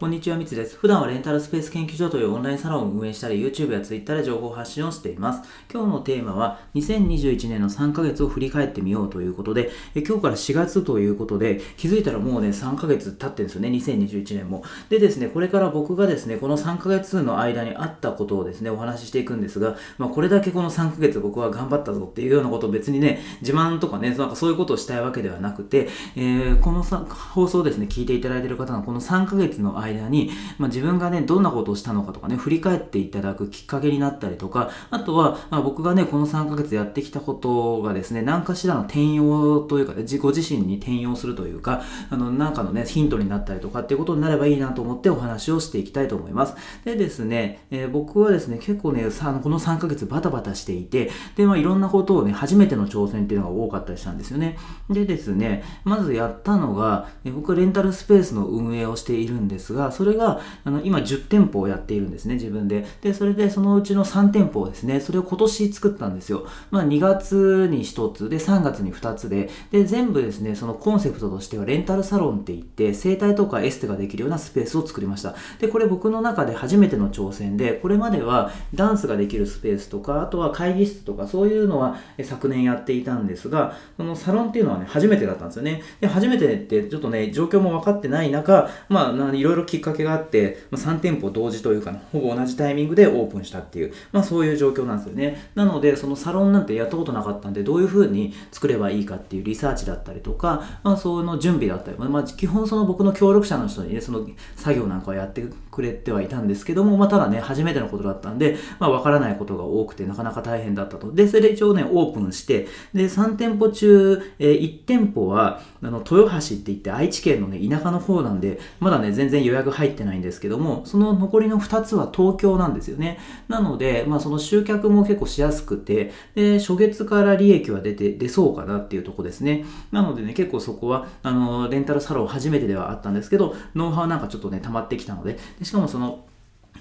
こんにちは、みつです。普段はレンタルスペース研究所というオンラインサロンを運営したり、YouTube や Twitter で情報発信をしています。今日のテーマは、2021年の3ヶ月を振り返ってみようということで、え今日から4月ということで、気づいたらもうね、3ヶ月経ってるんですよね、2021年も。でですね、これから僕がですね、この3ヶ月の間にあったことをですね、お話ししていくんですが、まあ、これだけこの3ヶ月僕は頑張ったぞっていうようなことを別にね、自慢とかね、なんかそういうことをしたいわけではなくて、えー、この放送をですね、聞いていただいている方のこの3ヶ月の間間に、まあ自分がね、どんなことをしたのかとかね、振り返っていただくきっかけになったりとか、あとは、まあ、僕がね、この3ヶ月やってきたことがですね、何かしらの転用というか、ね、自己自身に転用するというか、あの、なんかのね、ヒントになったりとかっていうことになればいいなと思ってお話をしていきたいと思います。でですね、えー、僕はですね、結構ね、さこの3ヶ月バタバタしていて、で、まあいろんなことをね、初めての挑戦っていうのが多かったりしたんですよね。でですね、まずやったのが、僕はレンタルスペースの運営をしているんですが、がそれが、あの今10店舗をやっているんですね、自分で。で、それでそのうちの3店舗をですね、それを今年作ったんですよ。まあ2月に1つで、3月に2つで、で、全部ですね、そのコンセプトとしてはレンタルサロンって言って、整体とかエステができるようなスペースを作りました。で、これ僕の中で初めての挑戦で、これまではダンスができるスペースとか、あとは会議室とか、そういうのは昨年やっていたんですが、そのサロンっていうのはね、初めてだったんですよね。で、初めてってちょっとね、状況も分かってない中、まあ、いろいろきっかけがあって、まあ3店舗同時というか、ね、ほぼ同じタイミングでオープンしたっていう、まあそういう状況なんですよね。なので、そのサロンなんてやったことなかったんで、どういう風に作ればいいかっていうリサーチだったりとか、まあその準備だったり、まあ基本その僕の協力者の人にね、その作業なんかをやってくれてはいたんですけども、まあただね、初めてのことだったんで、まあわからないことが多くて、なかなか大変だったと。で、それで一応ね、オープンして、で、3店舗中、えー、1店舗は、あの、豊橋って言って愛知県のね、田舎の方なんで、まだね、全然予約入ってないんですけども、その残りの2つは東京なんですよね。なので、まあその集客も結構しやすくて、で、初月から利益は出て、出そうかなっていうとこですね。なのでね、結構そこは、あの、レンタルサロン初めてではあったんですけど、ノウハウなんかちょっとね、溜まってきたので、でしかもその、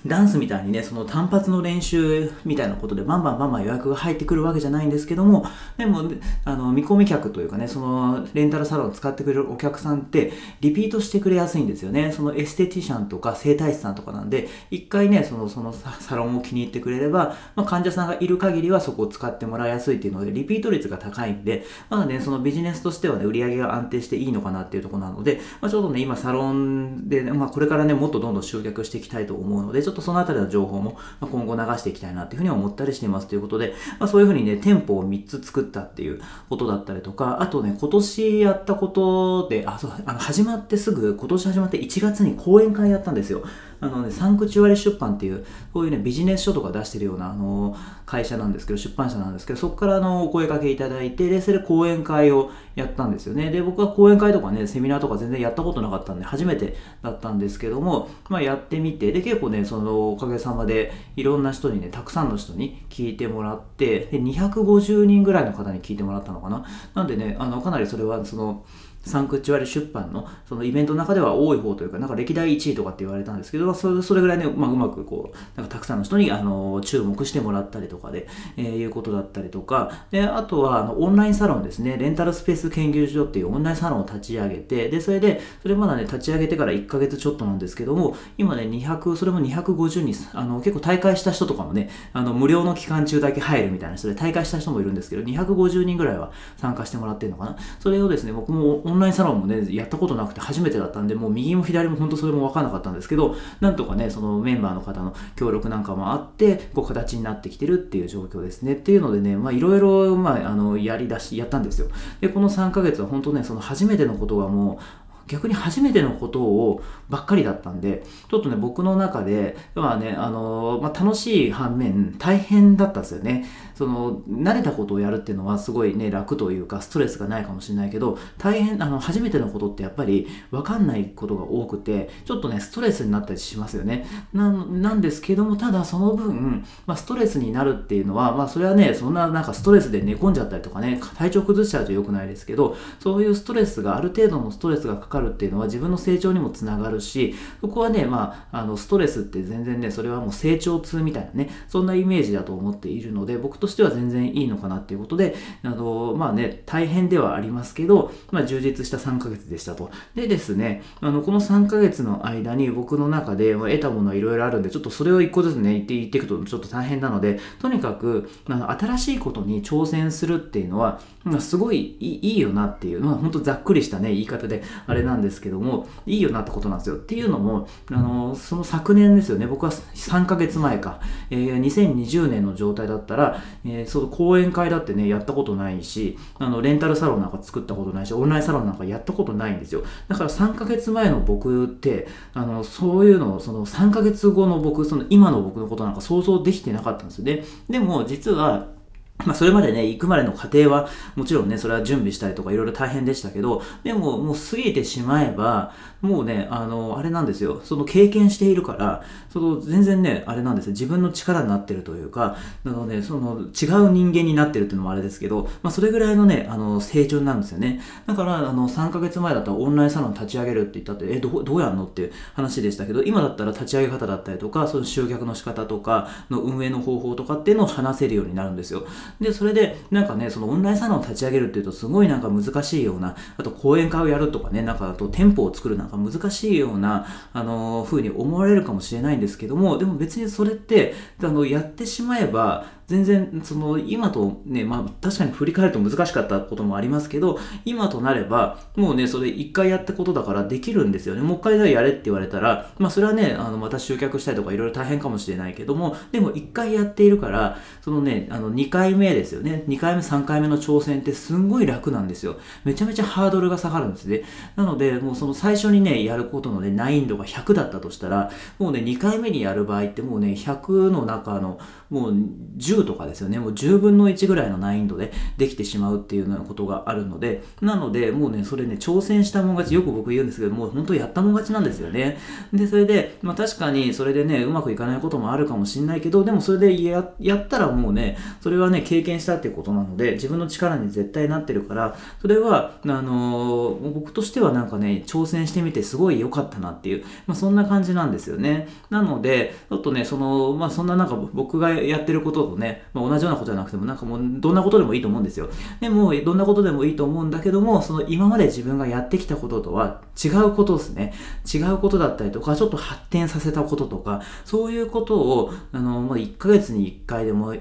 ダンスみたいにね、その単発の練習みたいなことでバンバンバンバン予約が入ってくるわけじゃないんですけども、でも、あの、見込み客というかね、その、レンタルサロンを使ってくれるお客さんって、リピートしてくれやすいんですよね。そのエステティシャンとか整体師さんとかなんで、一回ね、その、そのサロンを気に入ってくれれば、まあ、患者さんがいる限りはそこを使ってもらいやすいっていうので、リピート率が高いんで、まだね、そのビジネスとしてはね、売り上げが安定していいのかなっていうところなので、まあ、ちょっとね、今サロンで、ね、まあ、これからね、もっとどんどん集客していきたいと思うので、ちょっとそのあたりの情報も今後流していきたいなっていうふうに思ったりしていますということで、まあ、そういうふうにね、店舗を3つ作ったっていうことだったりとか、あとね、今年やったことで、あ、そう、あの、始まってすぐ、今年始まって1月に講演会やったんですよ。あのね、サンクチュアリ出版っていう、こういうね、ビジネス書とか出してるような、あの、会社なんですけど、出版社なんですけど、そこからあの、お声掛けいただいて、で、それで講演会をやったんですよね。で、僕は講演会とかね、セミナーとか全然やったことなかったんで、初めてだったんですけども、まあ、やってみて、で、結構ね、その、おかげさまで、いろんな人にね、たくさんの人に聞いてもらって、で、250人ぐらいの方に聞いてもらったのかな。なんでね、あの、かなりそれは、その、サンクチュアリ出版のそのイベントの中では多い方というか、なんか歴代1位とかって言われたんですけど、それぐらいね、まあ、うまくこう、なんかたくさんの人にあの注目してもらったりとかで、えー、いうことだったりとか、で、あとはあのオンラインサロンですね、レンタルスペース研究所っていうオンラインサロンを立ち上げて、で、それで、それまだね、立ち上げてから1ヶ月ちょっとなんですけども、今ね、200、それも250人、あの、結構大会した人とかもね、あの、無料の期間中だけ入るみたいな人で、大会した人もいるんですけど、250人ぐらいは参加してもらってるのかな。それをですね、僕もオンンラインサロンもね、やったことなくて初めてだったんで、もう右も左も本当それも分からなかったんですけど、なんとかね、そのメンバーの方の協力なんかもあって、こう形になってきてるっていう状況ですね。っていうのでね、まあいろいろ、まあ、あの、やりだし、やったんですよ。で、この3ヶ月は本当ね、その初めてのことがもう、逆に初めてのことをばっかりだったんで、ちょっとね、僕の中で、まあね、あの、まあ、楽しい反面、大変だったんですよね。その、慣れたことをやるっていうのはすごいね、楽というか、ストレスがないかもしれないけど、大変、あの、初めてのことってやっぱり分かんないことが多くて、ちょっとね、ストレスになったりしますよね。な、なんですけども、ただその分、まあ、ストレスになるっていうのは、まあ、それはね、そんななんかストレスで寝込んじゃったりとかね、体調崩しちゃうと良くないですけど、そういうストレスが、ある程度のストレスがかかるかるっていうのは自分の成長にもつながるし、そこはね、まあ、あの、ストレスって全然ね、それはもう成長痛みたいなね、そんなイメージだと思っているので、僕としては全然いいのかなっていうことで、あの、まあね、大変ではありますけど、まあ、充実した3ヶ月でしたと。でですね、あの、この3ヶ月の間に僕の中で得たものはいろいろあるんで、ちょっとそれを一個ずつね、言って言っていくとちょっと大変なので、とにかく、あの、新しいことに挑戦するっていうのは、すごいいいよなっていう、まあ、本当ざっくりしたね、言い方であれなんですけども、いいよなってことなんですよ。っていうのも、あの、その昨年ですよね、僕は3ヶ月前か、えー、2020年の状態だったら、えー、その講演会だってね、やったことないし、あの、レンタルサロンなんか作ったことないし、オンラインサロンなんかやったことないんですよ。だから3ヶ月前の僕って、あの、そういうのを、その3ヶ月後の僕、その今の僕のことなんか想像できてなかったんですよね。でも、実は、まあ、それまでね、行くまでの過程は、もちろんね、それは準備したりとかいろいろ大変でしたけど、でも、もう過ぎてしまえば、もうね、あの、あれなんですよ。その経験しているから、その全然ね、あれなんですよ。自分の力になってるというか、あのね、その違う人間になってるっていうのもあれですけど、まあ、それぐらいのね、あの、成長なんですよね。だから、あの、3ヶ月前だったらオンラインサロン立ち上げるって言ったって、え、どどうやんのっていう話でしたけど、今だったら立ち上げ方だったりとか、その集客の仕方とか、の運営の方法とかっていうのを話せるようになるんですよ。で、それで、なんかね、そのオンラインサロンを立ち上げるっていうと、すごいなんか難しいような、あと講演会をやるとかね、なんかあと店舗を作るなんか難しいような、あのー、風に思われるかもしれないんですけども、でも別にそれって、あの、やってしまえば、全然、その、今とね、まあ、確かに振り返ると難しかったこともありますけど、今となれば、もうね、それ一回やったことだからできるんですよね。もう一回やれって言われたら、まあ、それはね、あの、また集客したりとかいろいろ大変かもしれないけども、でも一回やっているから、そのね、あの、2回目ですよね。2回目、3回目の挑戦ってすんごい楽なんですよ。めちゃめちゃハードルが下がるんですね。なので、もうその最初にね、やることのね、難易度が100だったとしたら、もうね、2回目にやる場合ってもうね、100の中の、もう10とかですよね。もう10分の1ぐらいの難易度でできてしまうっていうようなことがあるので、なので、もうね、それね、挑戦したもん勝ち、よく僕言うんですけど、もう本当やったもん勝ちなんですよね。で、それで、まあ確かにそれでね、うまくいかないこともあるかもしんないけど、でもそれでややったらもうね、それはね、経験したっていうことなので、自分の力に絶対なってるから、それは、あのー、僕としてはなんかね、挑戦してみてすごい良かったなっていう、まあそんな感じなんですよね。なので、ちょっとね、その、まあそんななんか僕がやってることとね、まあ、同じようなことじゃなくても、なんかもうどんなことでもいいと思うんですよ。でも、どんなことでもいいと思うんだけども、その今まで自分がやってきたこととは違うことですね。違うことだったりとか、ちょっと発展させたこととか、そういうことを、あの、まあ、1ヶ月に1回でも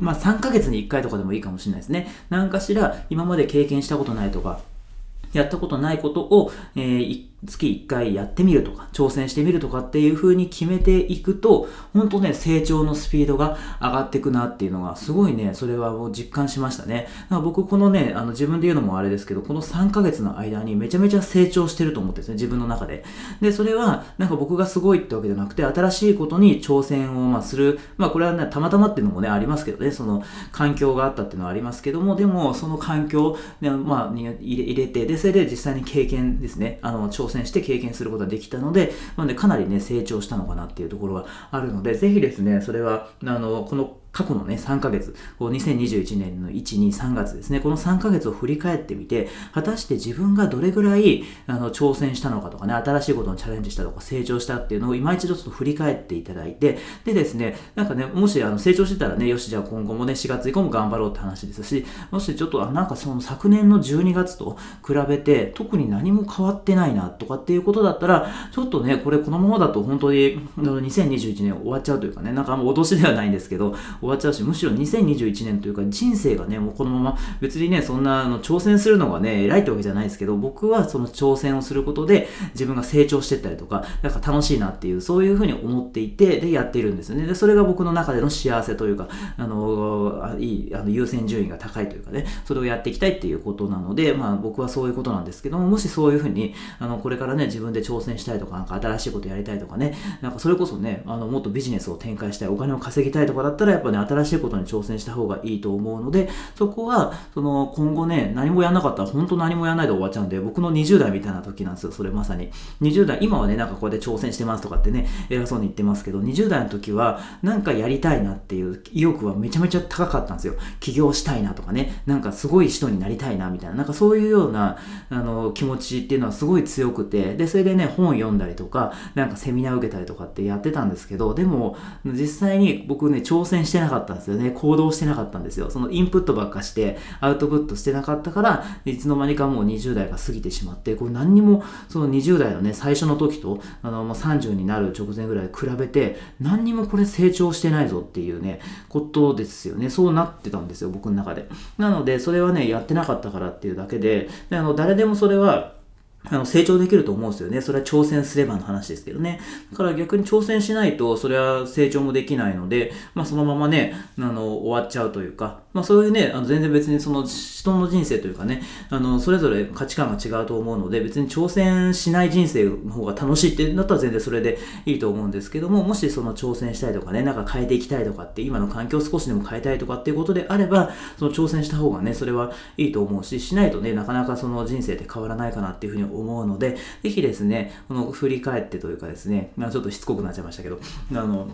まあ3ヶ月に1回とかでもいいかもしれないですね。何かしら今まで経験したことないとか、やったことないことを、えー、月1回やってみるとか、挑戦してみるとかっていう風に決めていくと、本当ね、成長のスピードが上がっていくなっていうのが、すごいね、それはもう実感しましたね。僕、このね、あの自分で言うのもあれですけど、この3ヶ月の間にめちゃめちゃ成長してると思ってですね、自分の中で。で、それは、なんか僕がすごいってわけじゃなくて、新しいことに挑戦を、まあ、する。まあ、これはね、たまたまっていうのもね、ありますけどね、その環境があったっていうのはありますけども、でも、その環境、ね、まあ、入れて、で、それで実際に経験ですね、あの、挑戦して経験することができたので、なのでかなりね、成長したのかなっていうところはあるので、ぜひですね、それは、あの、この過去のね、3ヶ月、こう2021年の1、2、3月ですね、この3ヶ月を振り返ってみて、果たして自分がどれぐらい、あの、挑戦したのかとかね、新しいことにチャレンジしたとか、成長したっていうのを今一度ちょっと振り返っていただいて、でですね、なんかね、もしあの成長してたらね、よし、じゃあ今後もね、4月以降も頑張ろうって話ですし、もしちょっと、あなんかその昨年の12月と比べて、特に何も変わってないな、とかっていうことだったら、ちょっとね、これこのままだと本当に、2021年終わっちゃうというかね、なんかもう脅しではないんですけど、終わっちゃうし、むしろ2021年というか人生がね、もうこのまま別にね、そんなあの挑戦するのがね、偉いってわけじゃないですけど、僕はその挑戦をすることで自分が成長してったりとか、なんか楽しいなっていう、そういうふうに思っていて、で、やっているんですよね。で、それが僕の中での幸せというか、あの、いい、あの優先順位が高いというかね、それをやっていきたいっていうことなので、まあ僕はそういうことなんですけども、もしそういうふうに、あの、これからね、自分で挑戦したいとか、なんか新しいことやりたいとかね、なんかそれこそね、あの、もっとビジネスを展開したい、お金を稼ぎたいとかだったら、やっぱね、新しいことに挑戦した方がいいと思うので、そこは、その、今後ね、何もやんなかったら、本当何もやらないで終わっちゃうんで、僕の20代みたいな時なんですよ、それまさに。20代、今はね、なんかこうやって挑戦してますとかってね、偉そうに言ってますけど、20代の時は、なんかやりたいなっていう意欲はめちゃめちゃ高かったんですよ。起業したいなとかね、なんかすごい人になりたいなみたいな、なんかそういうような、あの、気持ちっていうのはすごい強くて、で、それでね、本読んだりとか、なんかセミナー受けたりとかってやってたんですけど、でも、実際に僕ね、挑戦してなかったんですよね。行動してなかったんですよ。そのインプットばっかして、アウトプットしてなかったから、いつの間にかもう20代が過ぎてしまって、これ何にも、その20代のね、最初の時と、あの、もう30になる直前ぐらい比べて、何にもこれ成長してないぞっていうね、ことですよね。そうなってたんですよ、僕の中で。なので、それはね、やってなかったからっていうだけで、であの、誰でもそれは、あの、成長できると思うんですよね。それは挑戦すればの話ですけどね。だから逆に挑戦しないと、それは成長もできないので、まあそのままね、あの、終わっちゃうというか、まあそういうね、あの全然別にその人の人生というかね、あの、それぞれ価値観が違うと思うので、別に挑戦しない人生の方が楽しいってなったら全然それでいいと思うんですけども、もしその挑戦したいとかね、なんか変えていきたいとかって、今の環境を少しでも変えたいとかっていうことであれば、その挑戦した方がね、それはいいと思うし、しないとね、なかなかその人生って変わらないかなっていうふうに思うので、ぜひですね、この振り返ってというかですね、まあ、ちょっとしつこくなっちゃいましたけど、あの、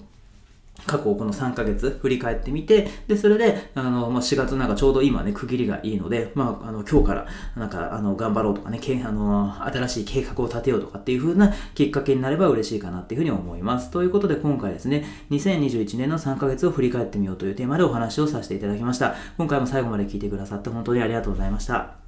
過去この3ヶ月振り返ってみて、で、それで、あの、まあ、4月なんかちょうど今ね、区切りがいいので、まあ、あの、今日から、なんか、あの、頑張ろうとかね、けあの、新しい計画を立てようとかっていう風なきっかけになれば嬉しいかなっていうふうに思います。ということで、今回ですね、2021年の3ヶ月を振り返ってみようというテーマでお話をさせていただきました。今回も最後まで聞いてくださって本当にありがとうございました。